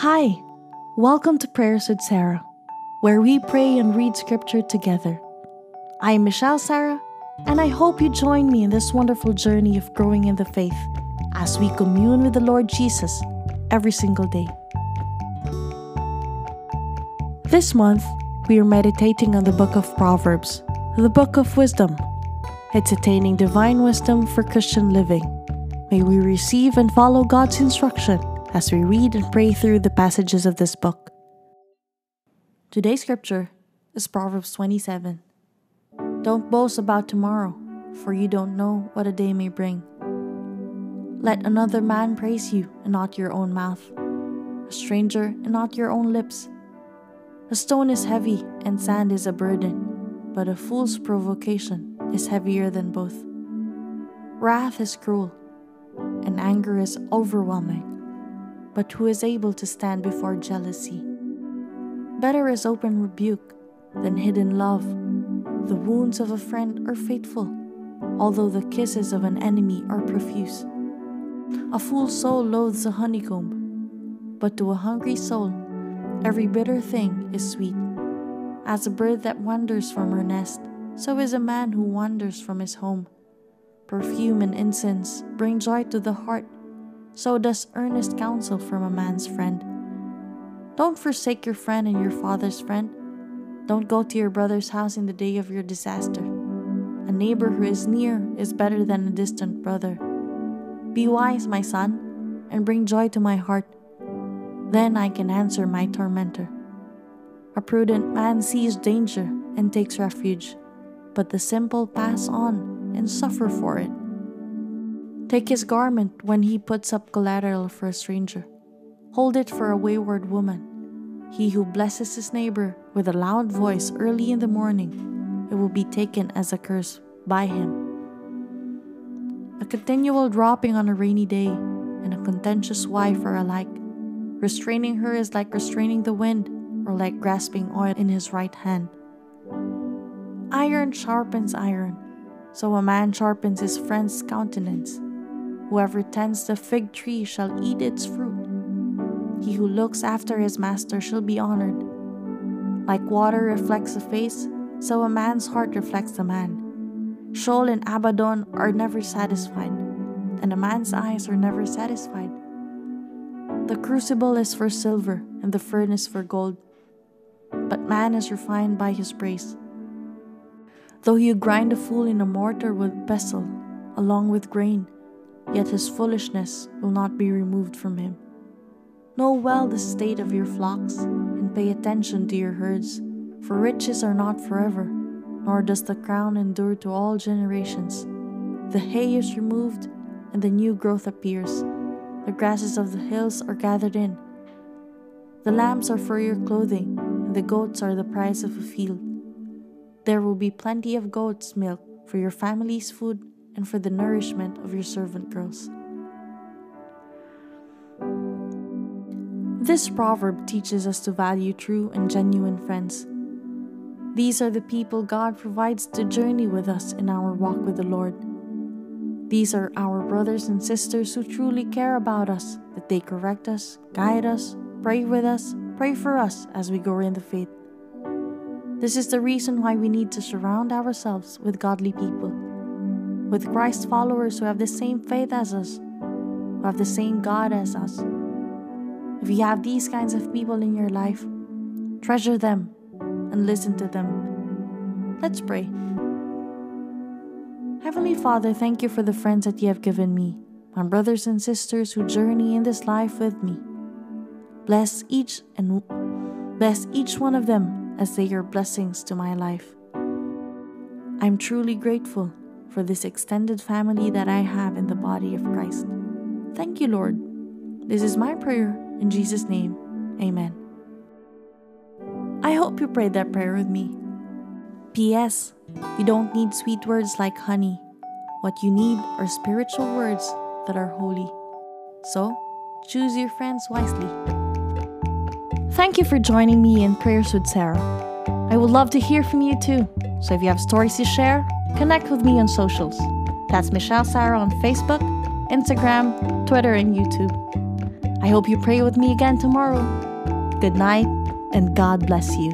Hi, welcome to Prayers with Sarah, where we pray and read scripture together. I am Michelle Sarah, and I hope you join me in this wonderful journey of growing in the faith as we commune with the Lord Jesus every single day. This month, we are meditating on the book of Proverbs, the book of wisdom. It's attaining divine wisdom for Christian living. May we receive and follow God's instruction as we read and pray through the passages of this book. Today's scripture is Proverbs 27. Don't boast about tomorrow, for you don't know what a day may bring. Let another man praise you and not your own mouth, a stranger and not your own lips. A stone is heavy and sand is a burden, but a fool's provocation is heavier than both. Wrath is cruel, and anger is overwhelming but who is able to stand before jealousy? Better is open rebuke than hidden love. The wounds of a friend are faithful, although the kisses of an enemy are profuse. A full soul loathes a honeycomb, but to a hungry soul, every bitter thing is sweet. As a bird that wanders from her nest, so is a man who wanders from his home. Perfume and incense bring joy to the heart so does earnest counsel from a man's friend. Don't forsake your friend and your father's friend. Don't go to your brother's house in the day of your disaster. A neighbor who is near is better than a distant brother. Be wise, my son, and bring joy to my heart. Then I can answer my tormentor. A prudent man sees danger and takes refuge, but the simple pass on and suffer for it. Take his garment when he puts up collateral for a stranger. Hold it for a wayward woman. He who blesses his neighbor with a loud voice early in the morning, it will be taken as a curse by him. A continual dropping on a rainy day and a contentious wife are alike. Restraining her is like restraining the wind or like grasping oil in his right hand. Iron sharpens iron, so a man sharpens his friend's countenance. Whoever tends the fig tree shall eat its fruit. He who looks after his master shall be honored. Like water reflects a face, so a man's heart reflects a man. Sheol and Abaddon are never satisfied, and a man's eyes are never satisfied. The crucible is for silver, and the furnace for gold, but man is refined by his praise. Though you grind a fool in a mortar with pestle, along with grain, yet his foolishness will not be removed from him. Know well the state of your flocks, and pay attention to your herds, for riches are not forever, nor does the crown endure to all generations. The hay is removed, and the new growth appears. The grasses of the hills are gathered in. The lambs are for your clothing, and the goats are the price of a field. There will be plenty of goat's milk for your family's food and for the nourishment of your servant girls. This proverb teaches us to value true and genuine friends. These are the people God provides to journey with us in our walk with the Lord. These are our brothers and sisters who truly care about us, that they correct us, guide us, pray with us, pray for us as we grow in the faith. This is the reason why we need to surround ourselves with godly people with Christ followers who have the same faith as us, who have the same God as us. If you have these kinds of people in your life, treasure them and listen to them. Let's pray. Heavenly Father, thank you for the friends that you have given me, my brothers and sisters who journey in this life with me. Bless each and bless each one of them as they are blessings to my life. I'm truly grateful for this extended family that I have in the body of Christ. Thank you, Lord. This is my prayer in Jesus' name. Amen. I hope you prayed that prayer with me. P.S. You don't need sweet words like honey. What you need are spiritual words that are holy. So, choose your friends wisely. Thank you for joining me in Prayers with Sarah. I would love to hear from you too. So if you have stories to share, Connect with me on socials. That's Michelle Sarah on Facebook, Instagram, Twitter, and YouTube. I hope you pray with me again tomorrow. Good night, and God bless you.